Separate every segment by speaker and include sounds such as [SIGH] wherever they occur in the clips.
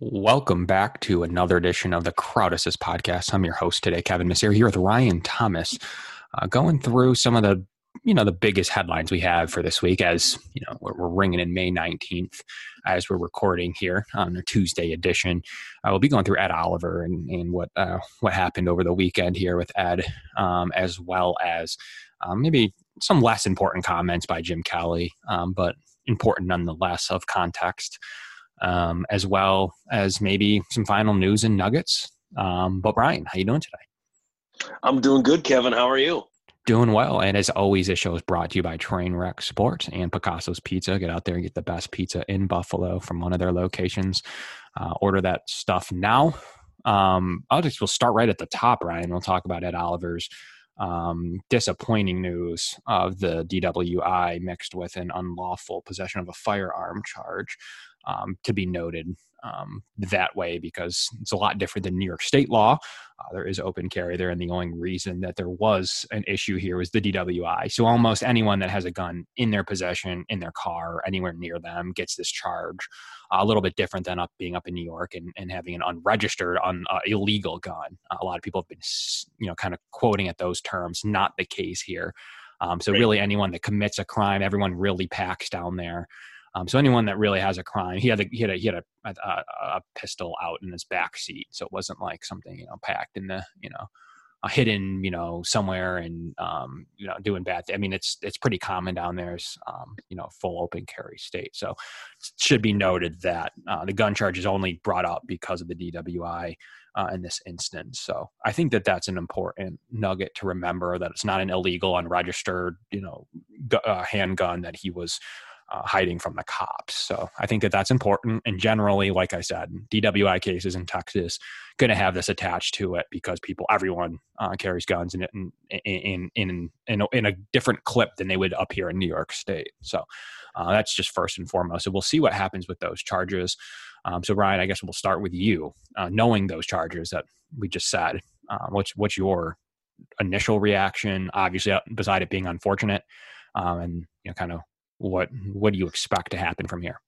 Speaker 1: Welcome back to another edition of the Crowd podcast. I'm your host today, Kevin Masseri, here with Ryan Thomas, uh, going through some of the you know the biggest headlines we have for this week as you know we're, we're ringing in may 19th as we're recording here on the tuesday edition i will be going through ed oliver and, and what uh, what happened over the weekend here with ed um, as well as um, maybe some less important comments by jim kelly um, but important nonetheless of context um, as well as maybe some final news and nuggets um, but ryan how you doing today
Speaker 2: i'm doing good kevin how are you
Speaker 1: Doing well. And as always, this show is brought to you by Trainwreck Sports and Picasso's Pizza. Get out there and get the best pizza in Buffalo from one of their locations. Uh, order that stuff now. Um, I'll just we'll start right at the top, Ryan. We'll talk about Ed Oliver's um, disappointing news of the DWI mixed with an unlawful possession of a firearm charge um, to be noted um, that way because it's a lot different than New York state law. Uh, there is open carry there, and the only reason that there was an issue here was the DWI. So almost anyone that has a gun in their possession, in their car, or anywhere near them gets this charge. Uh, a little bit different than up being up in New York and, and having an unregistered, un, uh, illegal gun. a lot of people have been, you know, kind of quoting at those terms. Not the case here. Um, so really, anyone that commits a crime, everyone really packs down there. Um, so anyone that really has a crime, he had a, he had a, he had a, a, a, pistol out in his back seat, so it wasn't like something you know packed in the you know a hidden you know somewhere and um, you know doing bad. Th- I mean, it's it's pretty common down there. It's um, you know full open carry state, so should be noted that uh, the gun charge is only brought up because of the DWI. Uh, in this instance. So I think that that's an important nugget to remember that it's not an illegal, unregistered, you know, uh, handgun that he was uh, hiding from the cops. So I think that that's important. And generally, like I said, DWI cases in Texas going to have this attached to it because people, everyone uh, carries guns in, in in in in a, in a different clip than they would up here in New York State. So uh, that's just first and foremost. So we'll see what happens with those charges. Um, so Ryan, I guess we'll start with you, uh, knowing those charges that we just said. Uh, what's what's your initial reaction? Obviously, uh, beside it being unfortunate, um, and you know, kind of what what do you expect to happen from here?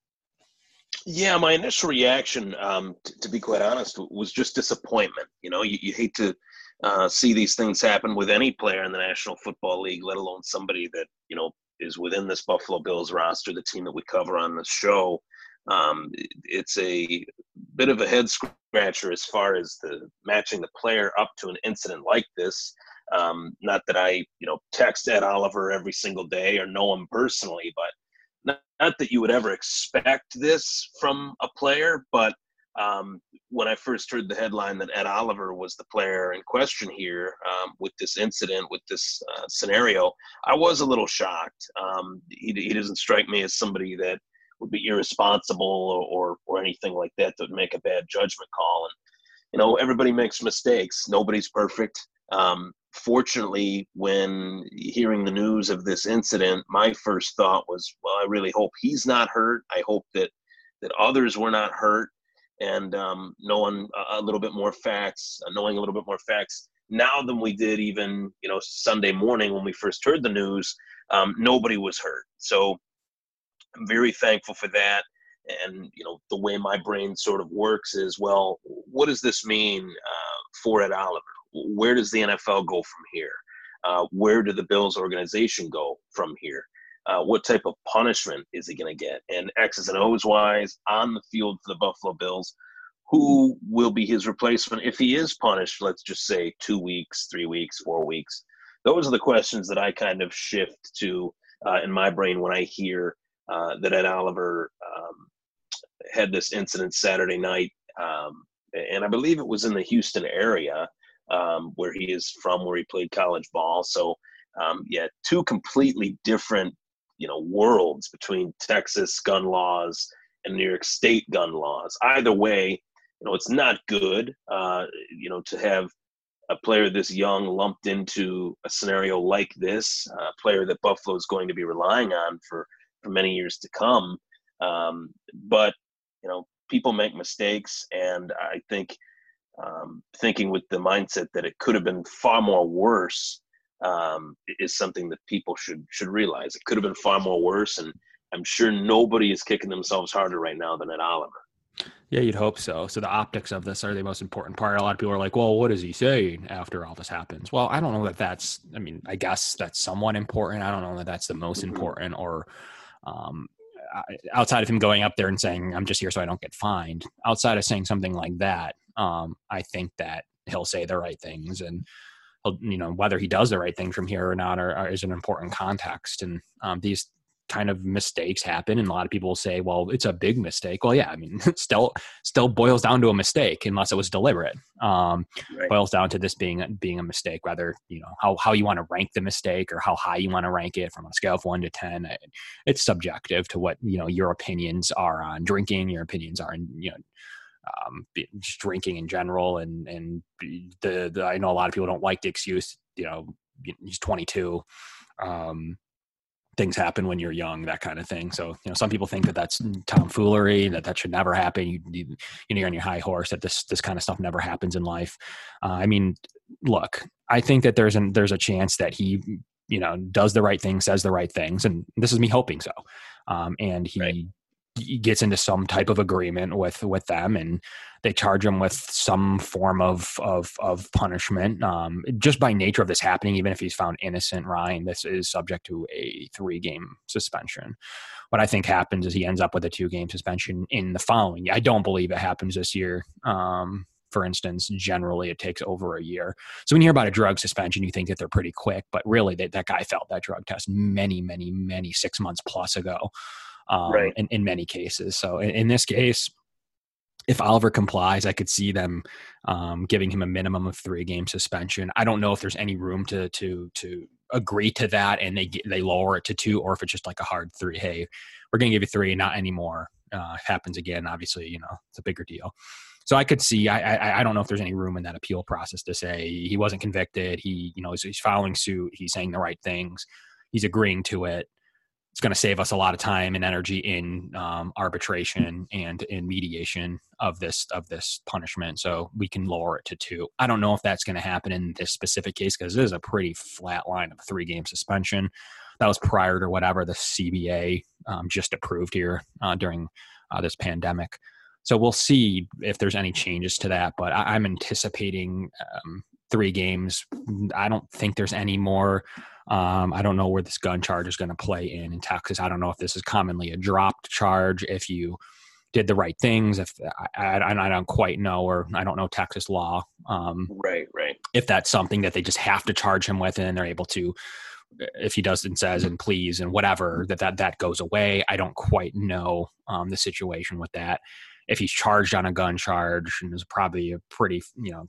Speaker 2: Yeah, my initial reaction, um, t- to be quite honest, was just disappointment. You know, you, you hate to uh, see these things happen with any player in the National Football League, let alone somebody that you know is within this Buffalo Bills roster, the team that we cover on the show. Um, it's a bit of a head scratcher as far as the matching the player up to an incident like this. Um, not that I, you know, text Ed Oliver every single day or know him personally, but not, not that you would ever expect this from a player. But um, when I first heard the headline that Ed Oliver was the player in question here um, with this incident, with this uh, scenario, I was a little shocked. Um, he, he doesn't strike me as somebody that would be irresponsible or, or, or anything like that that would make a bad judgment call. And you know, everybody makes mistakes. Nobody's perfect. Um, fortunately, when hearing the news of this incident, my first thought was, well, I really hope he's not hurt. I hope that that others were not hurt. And um, knowing a little bit more facts, uh, knowing a little bit more facts now than we did even you know Sunday morning when we first heard the news, um, nobody was hurt. So I'm very thankful for that. And you know the way my brain sort of works is, well, what does this mean uh, for Ed Oliver? Where does the NFL go from here? Uh, where do the Bills organization go from here? Uh, what type of punishment is he going to get? And X's and O's wise on the field for the Buffalo Bills, who will be his replacement if he is punished? Let's just say two weeks, three weeks, four weeks. Those are the questions that I kind of shift to uh, in my brain when I hear uh, that Ed Oliver um, had this incident Saturday night, um, and I believe it was in the Houston area um, where he is from, where he played college ball. So, um, yeah, two completely different, you know, worlds between Texas gun laws and New York State gun laws. Either way, you know, it's not good, uh, you know, to have a player this young lumped into a scenario like this, a player that Buffalo is going to be relying on for for many years to come. Um, but you know, people make mistakes, and I think um, thinking with the mindset that it could have been far more worse um, is something that people should should realize. It could have been far more worse, and I'm sure nobody is kicking themselves harder right now than Ed Oliver.
Speaker 1: Yeah, you'd hope so. So the optics of this are the most important part. A lot of people are like, "Well, what does he say after all this happens?" Well, I don't know that that's. I mean, I guess that's somewhat important. I don't know that that's the most mm-hmm. important. Or um, outside of him going up there and saying, "I'm just here so I don't get fined," outside of saying something like that, um, I think that he'll say the right things and. You know whether he does the right thing from here or not, or, or is an important context. And um, these kind of mistakes happen and a lot of people say well it's a big mistake well yeah i mean [LAUGHS] still still boils down to a mistake unless it was deliberate um, right. boils down to this being being a mistake whether you know how, how you want to rank the mistake or how high you want to rank it from a scale of 1 to 10 it's subjective to what you know your opinions are on drinking your opinions are on you know um, just drinking in general and and the, the i know a lot of people don't like the excuse you know he's 22 um, things happen when you're young, that kind of thing. So, you know, some people think that that's tomfoolery, that that should never happen. You, you, you know, you're on your high horse, that this, this kind of stuff never happens in life. Uh, I mean, look, I think that there's an, there's a chance that he, you know, does the right thing, says the right things. And this is me hoping so. Um, and he, right gets into some type of agreement with with them and they charge him with some form of of, of punishment um, just by nature of this happening even if he's found innocent ryan this is subject to a three game suspension. What i think happens is he ends up with a two game suspension in the following i don't believe it happens this year. Um, for instance, generally it takes over a year. So when you hear about a drug suspension, you think that they're pretty quick, but really they, that guy felt that drug test many, many, many six months plus ago um, right. in, in many cases. So in, in, this case, if Oliver complies, I could see them um, giving him a minimum of three game suspension. I don't know if there's any room to to to agree to that and they they lower it to two, or if it's just like a hard three. Hey, we're going to give you three, not anymore. Uh, happens again, obviously, you know, it's a bigger deal. So I could see. I, I, I don't know if there's any room in that appeal process to say he wasn't convicted. He you know he's, he's following suit. He's saying the right things. He's agreeing to it it's going to save us a lot of time and energy in um, arbitration and in mediation of this of this punishment. So we can lower it to two. I don't know if that's going to happen in this specific case because this is a pretty flat line of three game suspension. That was prior to whatever the cba um, just approved here uh, during uh, this pandemic. So we'll see if there's any changes to that but I, am anticipating um, three games. I don't think there's any more um, I don't know where this gun charge is going to play in in Texas. I don't know if this is commonly a dropped charge. If you did the right things, if I, I, I don't quite know, or I don't know Texas law.
Speaker 2: Um, right, right.
Speaker 1: If that's something that they just have to charge him with, and they're able to, if he does and says and please and whatever, that that that goes away. I don't quite know um, the situation with that. If he's charged on a gun charge, and is probably a pretty you know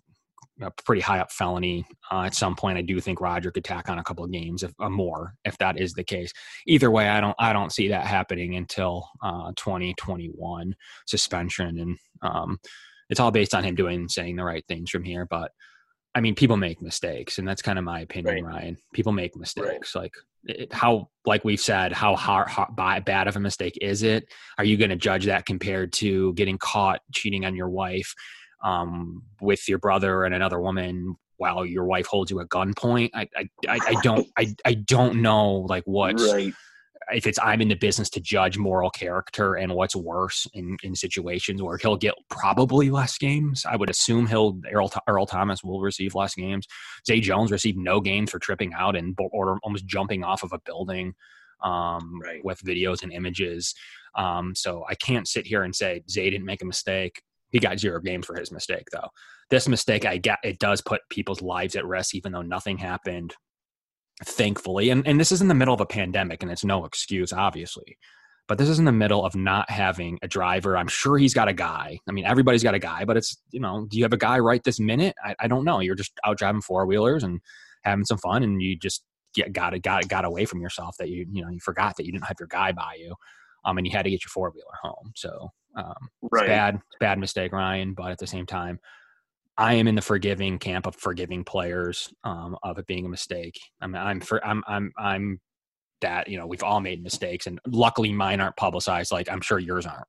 Speaker 1: a pretty high up felony uh, at some point. I do think Roger could tack on a couple of games if uh, more if that is the case. Either way, I don't I don't see that happening until uh, 2021 suspension, and um, it's all based on him doing and saying the right things from here. But I mean, people make mistakes, and that's kind of my opinion, right. Ryan. People make mistakes. Right. Like it, how, like we've said, how hard, how bad of a mistake is it? Are you going to judge that compared to getting caught cheating on your wife? Um, with your brother and another woman while your wife holds you at gunpoint. I, I, I, I don't, I, I don't know like what, right. if it's, I'm in the business to judge moral character and what's worse in, in situations where he'll get probably less games. I would assume he'll, Earl, Earl Thomas will receive less games. Zay Jones received no games for tripping out and or almost jumping off of a building um, right. with videos and images. Um, so I can't sit here and say Zay didn't make a mistake. He got zero games for his mistake, though. This mistake, I get, it does put people's lives at risk, even though nothing happened. Thankfully, and and this is in the middle of a pandemic, and it's no excuse, obviously. But this is in the middle of not having a driver. I'm sure he's got a guy. I mean, everybody's got a guy, but it's you know, do you have a guy right this minute? I, I don't know. You're just out driving four wheelers and having some fun, and you just get got got got away from yourself that you you know you forgot that you didn't have your guy by you, um, and you had to get your four wheeler home. So um, right. It's bad, bad mistake, Ryan. But at the same time, I am in the forgiving camp of forgiving players um, of it being a mistake. I mean, I'm for I'm I'm I'm that you know we've all made mistakes, and luckily mine aren't publicized. Like I'm sure yours aren't.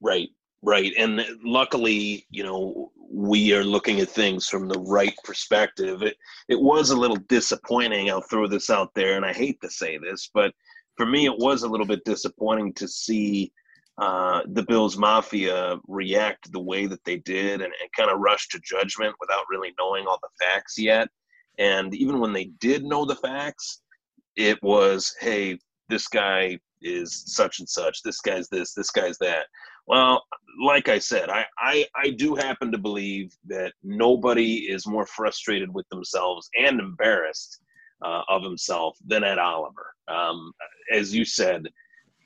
Speaker 2: Right, right, and luckily, you know, we are looking at things from the right perspective. It it was a little disappointing. I'll throw this out there, and I hate to say this, but for me, it was a little bit disappointing to see uh, the Bills Mafia react the way that they did and, and kind of rush to judgment without really knowing all the facts yet. And even when they did know the facts, it was, hey, this guy is such and such, this guy's this, this guy's that. Well, like I said, I, I, I do happen to believe that nobody is more frustrated with themselves and embarrassed uh, of himself than Ed Oliver. Um, as you said,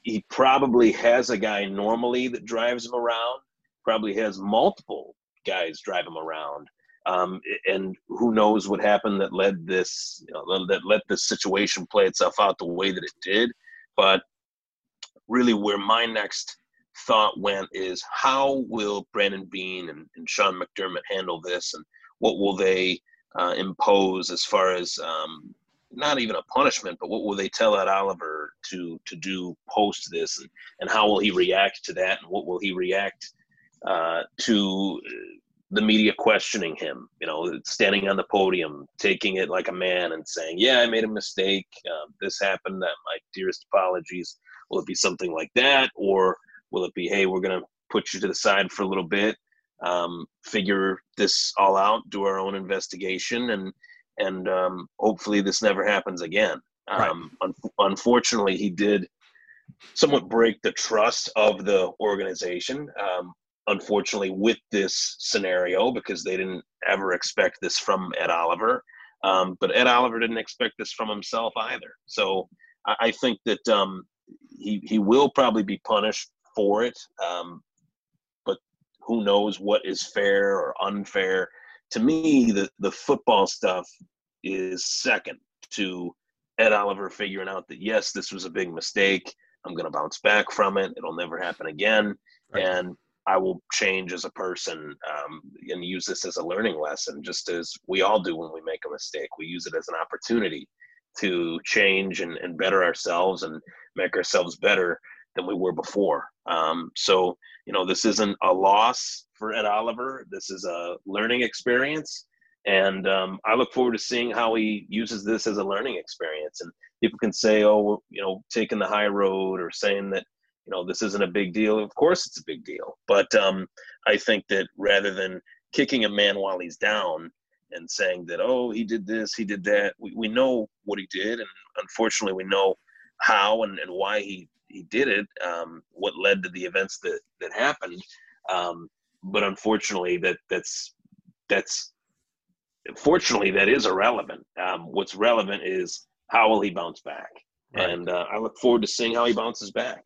Speaker 2: he probably has a guy normally that drives him around, probably has multiple guys drive him around. Um, and who knows what happened that led this, you know, that let this situation play itself out the way that it did. But really, where my next thought went is how will Brandon Beane and, and Sean McDermott handle this, and what will they uh, impose as far as um, not even a punishment, but what will they tell Ed Oliver to to do post this, and, and how will he react to that, and what will he react uh, to the media questioning him? You know, standing on the podium, taking it like a man, and saying, "Yeah, I made a mistake. Uh, this happened. That my dearest apologies." Will it be something like that, or will it be, "Hey, we're gonna put you to the side for a little bit, um, figure this all out, do our own investigation, and and um, hopefully this never happens again. Right. Um, un- unfortunately, he did somewhat break the trust of the organization. Um, unfortunately, with this scenario, because they didn't ever expect this from Ed Oliver, um, but Ed Oliver didn't expect this from himself either. So I, I think that um, he he will probably be punished for it. Um, but who knows what is fair or unfair? to me, the the football stuff is second to Ed Oliver figuring out that yes, this was a big mistake. I'm going to bounce back from it. It'll never happen again, right. and I will change as a person um, and use this as a learning lesson, just as we all do when we make a mistake. We use it as an opportunity to change and, and better ourselves and make ourselves better than we were before. Um, so, you know, this isn't a loss for Ed Oliver. This is a learning experience. And um, I look forward to seeing how he uses this as a learning experience. And people can say, oh, you know, taking the high road or saying that, you know, this isn't a big deal. Of course it's a big deal. But um, I think that rather than kicking a man while he's down and saying that, oh, he did this, he did that, we, we know what he did. And unfortunately, we know how and, and why he he did it, um, what led to the events that that happened. Um, but unfortunately, that that's that's fortunately that is irrelevant. Um, what's relevant is how will he bounce back, right. and uh, I look forward to seeing how he bounces back.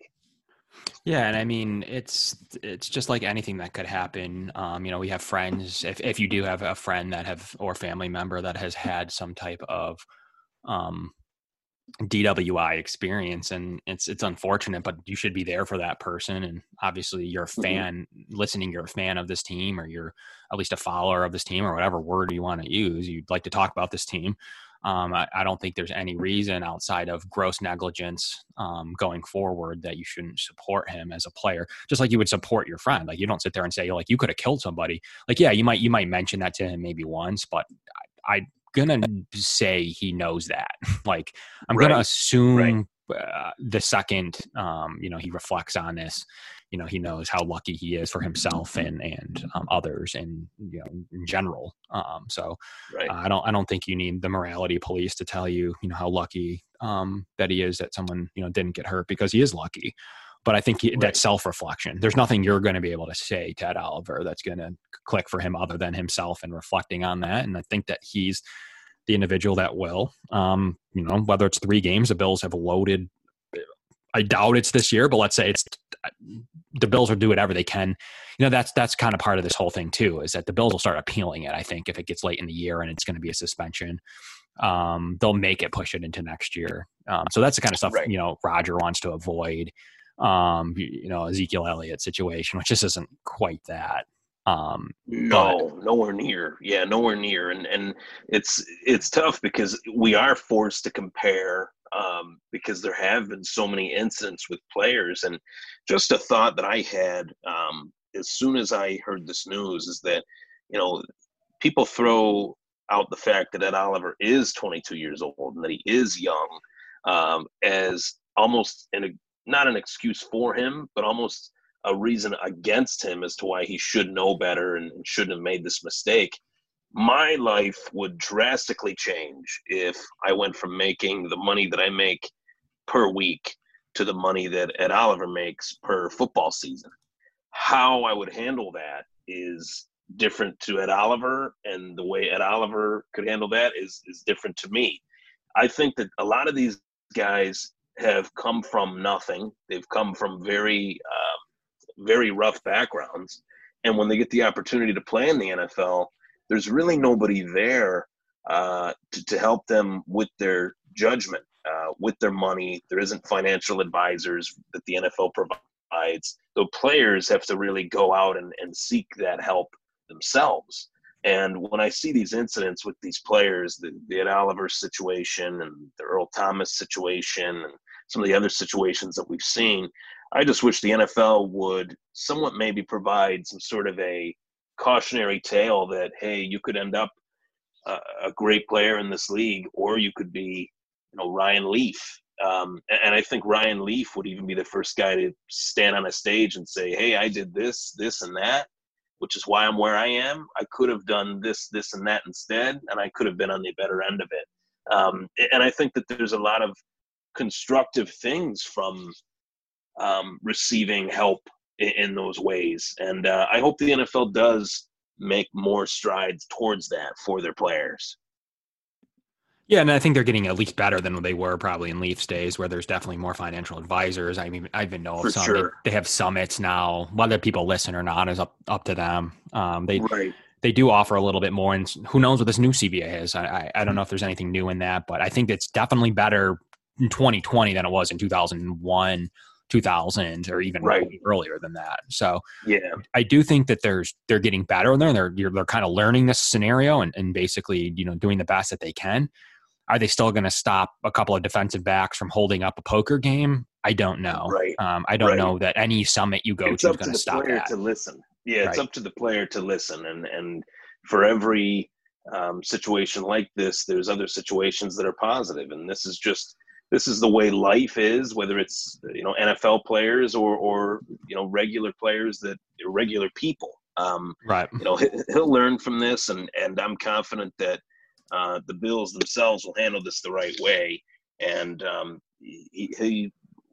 Speaker 1: Yeah, and I mean it's it's just like anything that could happen. Um, you know, we have friends. If if you do have a friend that have or family member that has had some type of um DWI experience and it's it's unfortunate but you should be there for that person and obviously you're a mm-hmm. fan mm-hmm. listening you're a fan of this team or you're at least a follower of this team or whatever word you want to use you'd like to talk about this team um, I, I, don't think there's any reason outside of gross negligence um, going forward that you shouldn't support him as a player just like you would support your friend like you don't sit there and say like you could have killed somebody like yeah you might you might mention that to him maybe once but I, I gonna say he knows that. [LAUGHS] like I'm right. gonna assume right. uh, the second um, you know he reflects on this, you know he knows how lucky he is for himself and and um, others and you know in general. Um, so right. uh, I don't I don't think you need the morality police to tell you you know how lucky um, that he is that someone you know didn't get hurt because he is lucky. But I think he, right. that self reflection, there's nothing you're going to be able to say to Ed Oliver that's going to click for him other than himself and reflecting on that. And I think that he's the individual that will. Um, you know, whether it's three games, the Bills have loaded. I doubt it's this year, but let's say it's the Bills will do whatever they can. You know, that's that's kind of part of this whole thing too, is that the Bills will start appealing it. I think if it gets late in the year and it's going to be a suspension, um, they'll make it push it into next year. Um, so that's the kind of stuff right. you know Roger wants to avoid um, you know, Ezekiel Elliott situation, which just isn't quite that. Um,
Speaker 2: no, but, nowhere near. Yeah, nowhere near. And and it's it's tough because we are forced to compare um, because there have been so many incidents with players. And just a thought that I had um, as soon as I heard this news is that you know people throw out the fact that Ed Oliver is 22 years old and that he is young um, as almost an not an excuse for him, but almost a reason against him as to why he should know better and, shouldn't have made this mistake. My life would drastically change if I went from making the money that I make per week to the money that Ed Oliver makes per football season. How I would handle that is different to Ed Oliver, and the way Ed Oliver could handle that is is different to me. I think that a lot of these guys have come from nothing. They've come from very uh, very rough backgrounds, and when they get the opportunity to play in the NFL, there's really nobody there uh, to, to help them with their judgment, uh, with their money. There isn't financial advisors that the NFL provides. The players have to really go out and, and seek that help themselves. And when I see these incidents with these players, the, the Ed Oliver situation and the Earl Thomas situation and some of the other situations that we've seen, I just wish the NFL would somewhat maybe provide some sort of a cautionary tale that, hey, you could end up a, a great player in this league, or you could be, you know, Ryan Leaf. Um, and I think Ryan Leaf would even be the first guy to stand on a stage and say, hey, I did this, this, and that which is why I'm where I am. I could have done this, this, and that instead, and I could have been on the better end of it. Um, and I think that there's a lot of constructive things from um, receiving help in, in, those ways. And uh, I hope the NFL does make more strides towards that for their players.
Speaker 1: Yeah, and I think they're getting at least better than they were probably in Leafs days, where there's definitely more financial advisors. I mean, I even know of some. Sure. They, they, have summits now. Whether people listen or not is up up to them. Um, they right. they do offer a little bit more, and who knows what this new CBA is? I, I, I don't know if there's anything new in that, but I think it's definitely better in 2020 than it was in 2001. 2000 or even right. earlier than that. So
Speaker 2: yeah,
Speaker 1: I do think that there's they're getting better there. They're they're kind of learning this scenario and, and basically you know doing the best that they can. Are they still going to stop a couple of defensive backs from holding up a poker game? I don't know.
Speaker 2: Right.
Speaker 1: Um, I don't right. know that any summit you go
Speaker 2: it's
Speaker 1: to
Speaker 2: is
Speaker 1: going to stop
Speaker 2: that. To listen. Yeah, it's right. up to the player to listen, and and for every um, situation like this, there's other situations that are positive, and this is just this is the way life is. Whether it's you know NFL players or or you know regular players that regular people. Um,
Speaker 1: right.
Speaker 2: You know [LAUGHS] he'll learn from this, and and I'm confident that uh, the Bills themselves will handle this the right way, and um, he, he,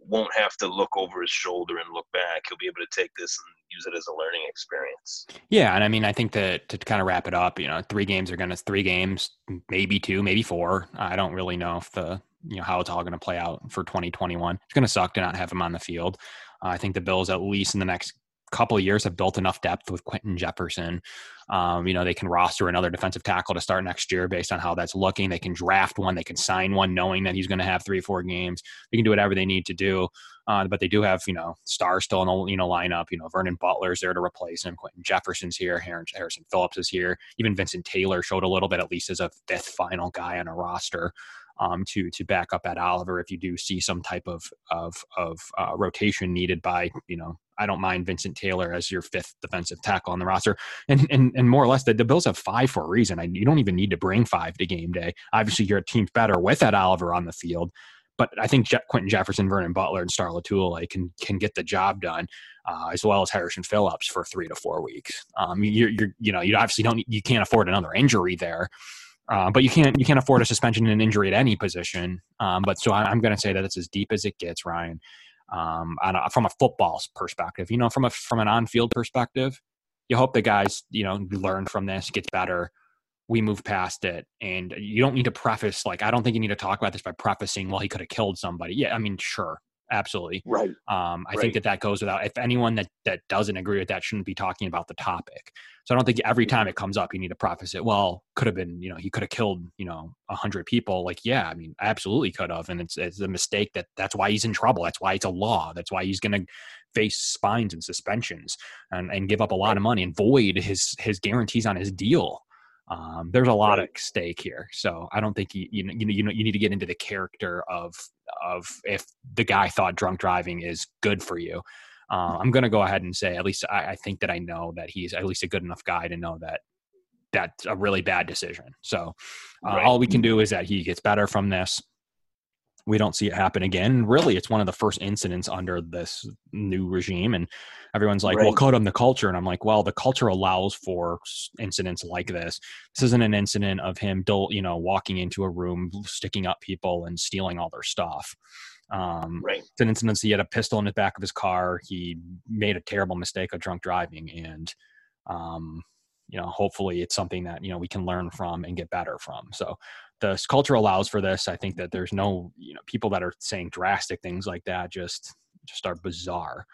Speaker 2: won't have to look over his shoulder and look back. He'll be able to take this and use it as a learning experience.
Speaker 1: Yeah, and I mean, I think that to kind of wrap it up, you know, three games are going to three games, maybe two, maybe four. I don't really know if the you know how it's all going to play out for 2021. It's going to suck to not have him on the field. Uh, I think the Bills, at least in the next couple of years have built enough depth with Quinton Jefferson. Um, you know, they can roster another defensive tackle to start next year based on how that's looking. They can draft one, they can sign one knowing that he's going to have three or four games. They can do whatever they need to do. Uh, but they do have, you know, stars still in the you know lineup. You know, Vernon Butler's there to replace him. Quinton Jefferson's here. Harrison Phillips is here. Even Vincent Taylor showed a little bit, at least as a fifth final guy on a roster um, to to back up Ed Oliver if you do see some type of of of uh, rotation needed by you know I don't mind Vincent Taylor as your fifth defensive tackle on the roster, and and and more or less the, the Bills have five for a reason. I, you don't even need to bring five to game day. Obviously, your team's better with Ed Oliver on the field, but I think Je- Quinton Jefferson, Vernon Butler, and Star Lotulelei can can get the job done, uh, as well as Harrison Phillips for three to four weeks. Um, you're, you're you know you obviously don't you can't afford another injury there. Uh, but you can't you can't afford a suspension and an injury at any position. Um, but so I, am going to say that it's as deep as it gets, Ryan. Um, a, from a football perspective, you know, from a from an on-field perspective, you hope the guys you know learn from this, gets better. We move past it, and you don't need to preface like I don't think you need to talk about this by prefacing, well, he could have killed somebody. Yeah, I mean, sure, absolutely.
Speaker 2: Right.
Speaker 1: Um, I
Speaker 2: right.
Speaker 1: think that that goes without. If anyone that that doesn't agree with that shouldn't be talking about the topic. So I don't think every time it comes up, you need to preface it. Well, could have been, you know, he could have killed, you know, a hundred people. Like, yeah, I mean, absolutely could have, and it's it's a mistake. That that's why he's in trouble. That's why it's a law. That's why he's going to face spines and suspensions and and give up a lot of money and void his his guarantees on his deal. Um, there's a lot at stake here, so I don't think you you know you know you need to get into the character of of if the guy thought drunk driving is good for you. Uh, I'm going to go ahead and say at least I, I, think that I know that he's at least a good enough guy to know that that's a really bad decision. So uh, right. all we can do is that he gets better from this. we don't see it happen again. Really, it's one of the first incidents under this new regime, and everyone's like, right. "Well, code on the culture," and I'm like, "Well, the culture allows for incidents like this. This isn't an incident of him, you know, walking into a room, sticking up people, and stealing all their stuff." Um, right. It's an incident. He had a pistol in the back of his car. He made a terrible mistake of drunk driving, and um, you know, hopefully, it's something that you know we can learn from and get better from. So the culture allows for this. I think that there's no, you know, people that are saying drastic things like that just just are bizarre.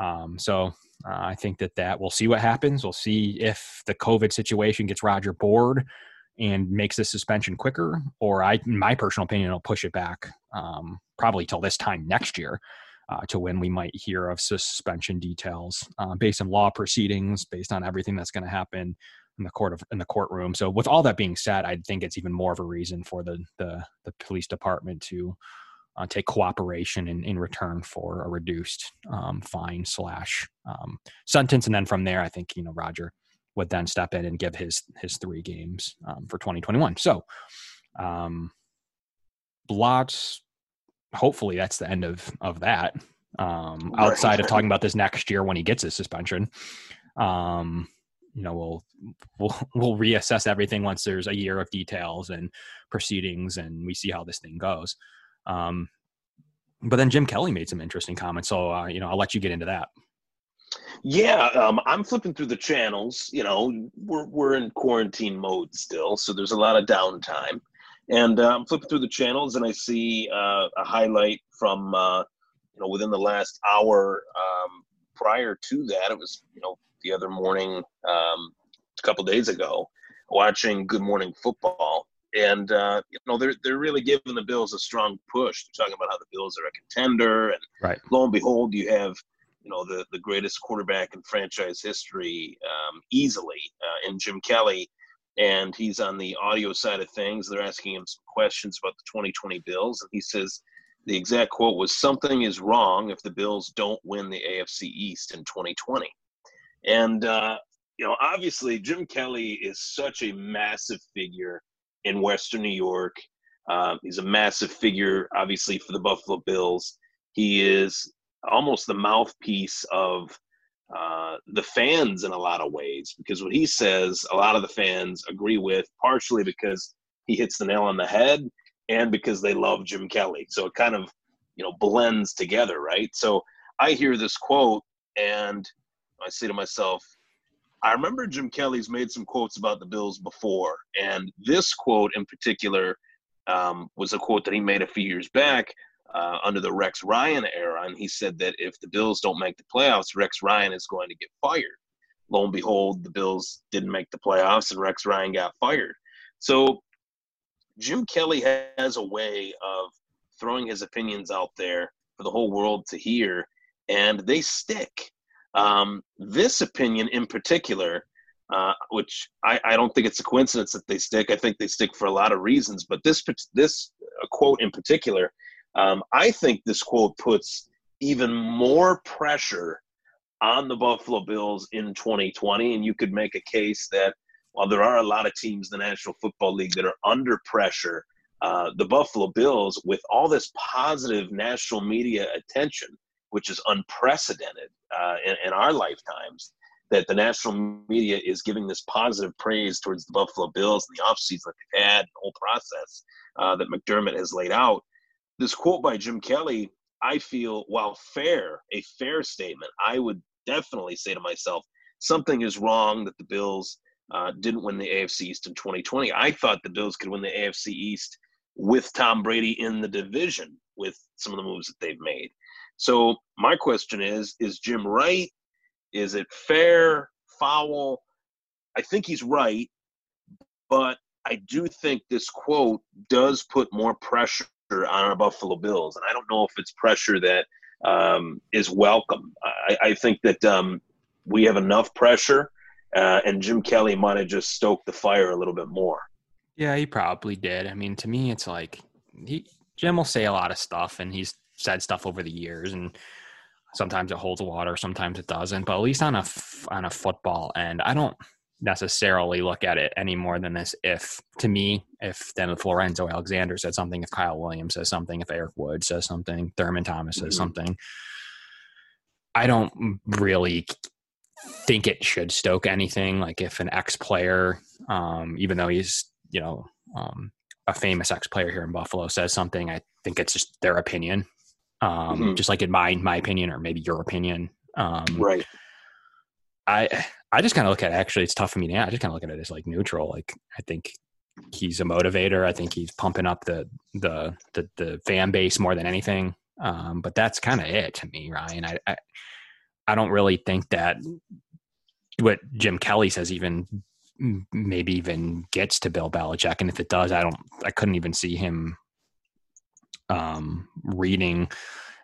Speaker 1: Um, so uh, I think that that we'll see what happens. We'll see if the COVID situation gets Roger bored and makes the suspension quicker, or I, in my personal opinion, will push it back um, probably till this time next year. Uh, to when we might hear of suspension details uh, based on law proceedings, based on everything that's going to happen in the court of in the courtroom. So with all that being said, I think it's even more of a reason for the the, the police department to uh, take cooperation in, in return for a reduced um, fine slash um, sentence, and then from there, I think you know Roger would then step in and give his his three games um, for 2021. So, um, lots. Hopefully, that's the end of of that. Um, outside of talking about this next year when he gets his suspension, um, you know we'll we'll [LAUGHS] we'll reassess everything once there's a year of details and proceedings and we see how this thing goes um, but then jim kelly made some interesting comments so uh, you know i'll let you get into that
Speaker 2: yeah um, i'm flipping through the channels you know we're, we're in quarantine mode still so there's a lot of downtime and uh, i'm flipping through the channels and i see uh, a highlight from uh, you know within the last hour um, prior to that it was you know the other morning, um, a couple days ago, watching Good Morning Football, and uh, you know they're they're really giving the Bills a strong push. They're talking about how the Bills are a contender, and
Speaker 1: right.
Speaker 2: lo and behold, you have you know the the greatest quarterback in franchise history um, easily uh, in Jim Kelly, and he's on the audio side of things. They're asking him some questions about the 2020 Bills, and he says the exact quote was something is wrong if the Bills don't win the AFC East in 2020. And, uh, you know, obviously, Jim Kelly is such a massive figure in Western New York. Um, he's a massive figure, obviously, for the Buffalo Bills. He is almost the mouthpiece of uh, the fans in a lot of ways because what he says, a lot of the fans agree with, partially because he hits the nail on the head and because they love Jim Kelly. So it kind of, you know, blends together, right? So I hear this quote and I say to myself, I remember Jim Kelly's made some quotes about the Bills before, and this quote in particular um, was a quote that he made a few years back uh, under the Rex Ryan era, and he said that if the Bills don't make the playoffs, Rex Ryan is going to get fired. Lo and behold, the Bills didn't make the playoffs, and Rex Ryan got fired. So Jim Kelly has a way of throwing his opinions out there for the whole world to hear, and they stick. Um, this opinion in particular, uh, which I, I, don't think it's a coincidence that they stick. I think they stick for a lot of reasons, but this this uh, quote in particular, um, I think this quote puts even more pressure on the Buffalo Bills in 2020. And you could make a case that while there are a lot of teams in the National Football League that are under pressure, uh, the Buffalo Bills, with all this positive national media attention, which is unprecedented uh, in, in, our lifetimes, that the national media is giving this positive praise towards the Buffalo Bills and the offseason that they've had, the whole process uh, that McDermott has laid out. This quote by Jim Kelly, I feel, while fair, a fair statement, I would definitely say to myself, something is wrong that the Bills uh, didn't win the AFC East in 2020. I thought the Bills could win the AFC East with Tom Brady in the division with some of the moves that they've made. So my question is: Is Jim right? Is it fair? Foul? I think he's right, but I do think this quote does put more pressure on our Buffalo Bills, and I don't know if it's pressure that um, is welcome. I, I think that um, we have enough pressure, uh, and Jim Kelly might have just stoked the fire a little bit more.
Speaker 1: Yeah, he probably did. I mean, to me, it's like he Jim will say a lot of stuff, and he's said stuff over the years, and sometimes it holds water, sometimes it doesn't. But at least on a on a football end, I don't necessarily look at it any more than this if to me if then if lorenzo alexander said something if kyle williams says something if eric wood says something thurman thomas says mm-hmm. something i don't really think it should stoke anything like if an ex player um, even though he's you know um, a famous ex player here in buffalo says something i think it's just their opinion um, mm-hmm. just like in my my opinion or maybe your opinion
Speaker 2: um, right
Speaker 1: I I just kind of look at it, actually it's tough for me now. I just kind of look at it as like neutral. Like I think he's a motivator. I think he's pumping up the the the, the fan base more than anything. Um, but that's kind of it to me, Ryan. I, I I don't really think that what Jim Kelly says even maybe even gets to Bill Belichick, and if it does, I don't. I couldn't even see him um, reading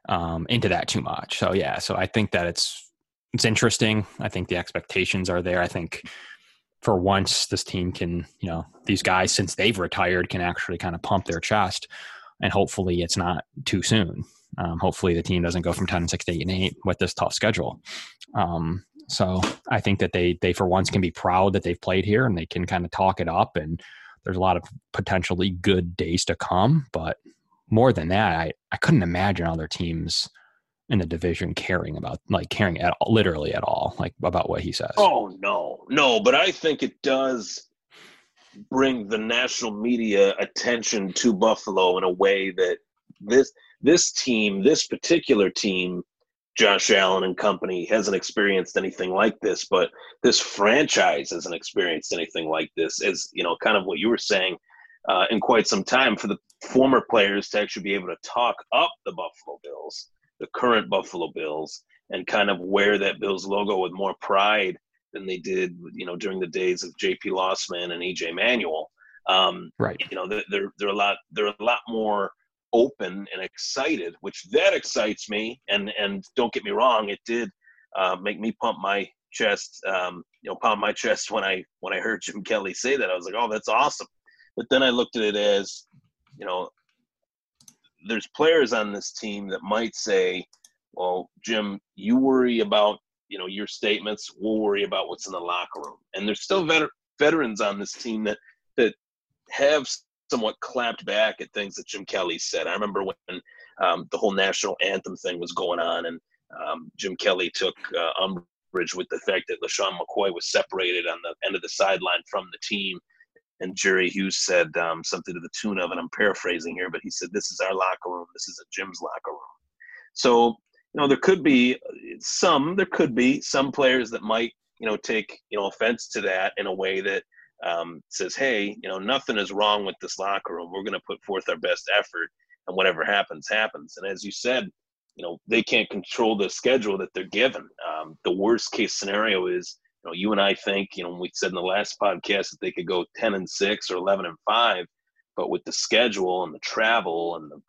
Speaker 1: um, into that too much. So yeah, so I think that it's it's interesting. I think the expectations are there. I think for once this team can, you know, these guys since they've retired can actually kind of pump their chest, and hopefully it's not too soon. Um, hopefully the team doesn't go from ten and six to eight and eight with this tough schedule. Um, so I think that they they for once can be proud that they've played here and they can kind of talk it up and there's a lot of potentially good days to come. But more than that, I, I couldn't imagine other teams in the division caring about like caring at all, literally at all like about what he says.
Speaker 2: Oh no no but i think it does bring the national media attention to buffalo in a way that this this team this particular team josh allen and company hasn't experienced anything like this but this franchise hasn't experienced anything like this as you know kind of what you were saying uh, in quite some time for the former players to actually be able to talk up the buffalo bills the current Buffalo Bills and kind of wear that Bills logo with more pride than they did, you know, during the days of J.P. Losman and E.J. Manuel. Um,
Speaker 1: right.
Speaker 2: You know, they're they're a lot they're a lot more open and excited, which that excites me. And and don't get me wrong, it did uh, make me pump my chest, um, you know, pound my [LAUGHS] chest when I when I heard Jim Kelly say that. I was like, oh, that's awesome. But then I looked at it as, you know, there's players on this team that might say, "Well, Jim, you worry about you know your statements. We'll worry about what's in the locker room." And there's still vet- veterans on this team that that have somewhat clapped back at things that Jim Kelly said. I remember when um, the whole national anthem thing was going on, and um, Jim Kelly took uh, umbrage with the fact that LeSean McCoy was separated on the end of the sideline from the team and Jerry Hughes said um, something to the tune of, and I'm paraphrasing here, but he said, "This is our locker room. This is a Jim's locker room." So you know, there could be some, there could be some players that might you know take you know offense to that in a way that um, says, "Hey, you know, nothing is wrong with this locker room. We're going to put forth our best effort, and whatever happens, happens." And as you said, you know, they can't control the schedule that they're given. Um, the worst case scenario is know, you and I think, you know, we said in the last podcast that they could go 10 and 6 or 11 and 5, but with the schedule and the travel and the,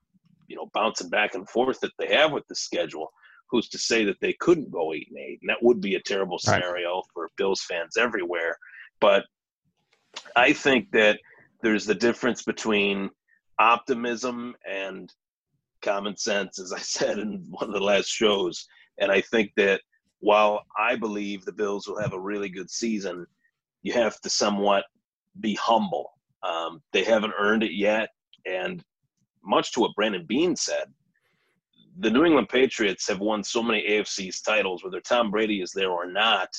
Speaker 2: you know, bouncing back and forth that they have with the schedule, who's to say that they couldn't go 8 and 8? And that would be a terrible scenario right. for Bills fans everywhere. But I think that there's the difference between optimism and common sense, as I [LAUGHS] said in one of the last shows. And I think that while I believe the Bills will have a really good season, you have to somewhat be humble. Um, they haven't earned it yet, and much to what Brandon Beane said, the New England Patriots have won so many AFC's titles, whether Tom Brady is there or not,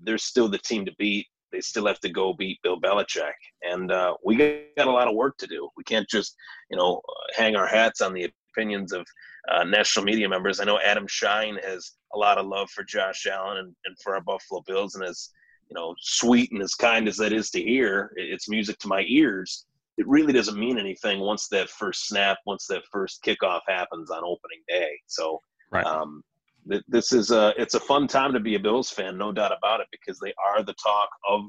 Speaker 2: they're still the team to beat. They still have to go beat Bill Belichick, and uh, we got a lot of work to do. We can't just, you know, hang our hats on the opinions of uh, national media members. I know Adam Schein has a lot of love for Josh Allen and, and for our Buffalo Bills, and as you know, sweet and as kind as that is to hear, it's music to my ears. It really doesn't mean anything once that first snap, once that first kickoff happens on opening day. So, right. um, th- this is a it's a fun time to be a Bills fan, no doubt about it, because they are the talk of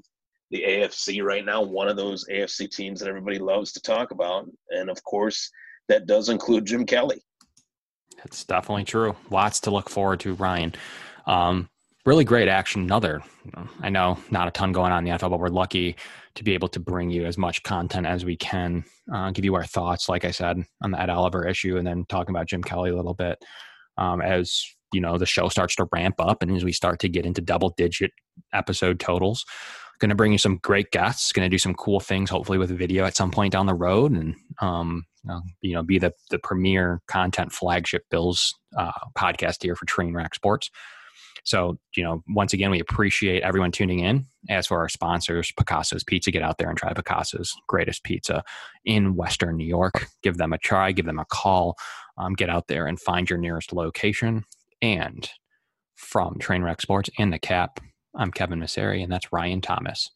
Speaker 2: the AFC right now. One of those AFC teams that everybody loves to talk about, and of course, that does include Jim Kelly.
Speaker 1: It's definitely true. Lots to look forward to, Ryan. Um, really great action. Another, I know not a ton going on in the NFL, but we're lucky to be able to bring you as much content as we can, uh, give you our thoughts, like I said, on the Ed Oliver issue, and then talking about Jim Kelly a little bit um, as you know the show starts to ramp up and as we start to get into double digit episode totals going to bring you some great guests. Going to do some cool things, hopefully with video at some point down the road, and um, you know, be the the premier content flagship Bills uh, podcast here for Trainwreck Sports. So, you know, once again, we appreciate everyone tuning in. As for our sponsors, Picasso's Pizza, get out there and try Picasso's greatest pizza in Western New York. Give them a try, give them a call, um, get out there and find your nearest location. And from Trainwreck Sports and the Cap, I'm Kevin Masseri, and that's Ryan Thomas.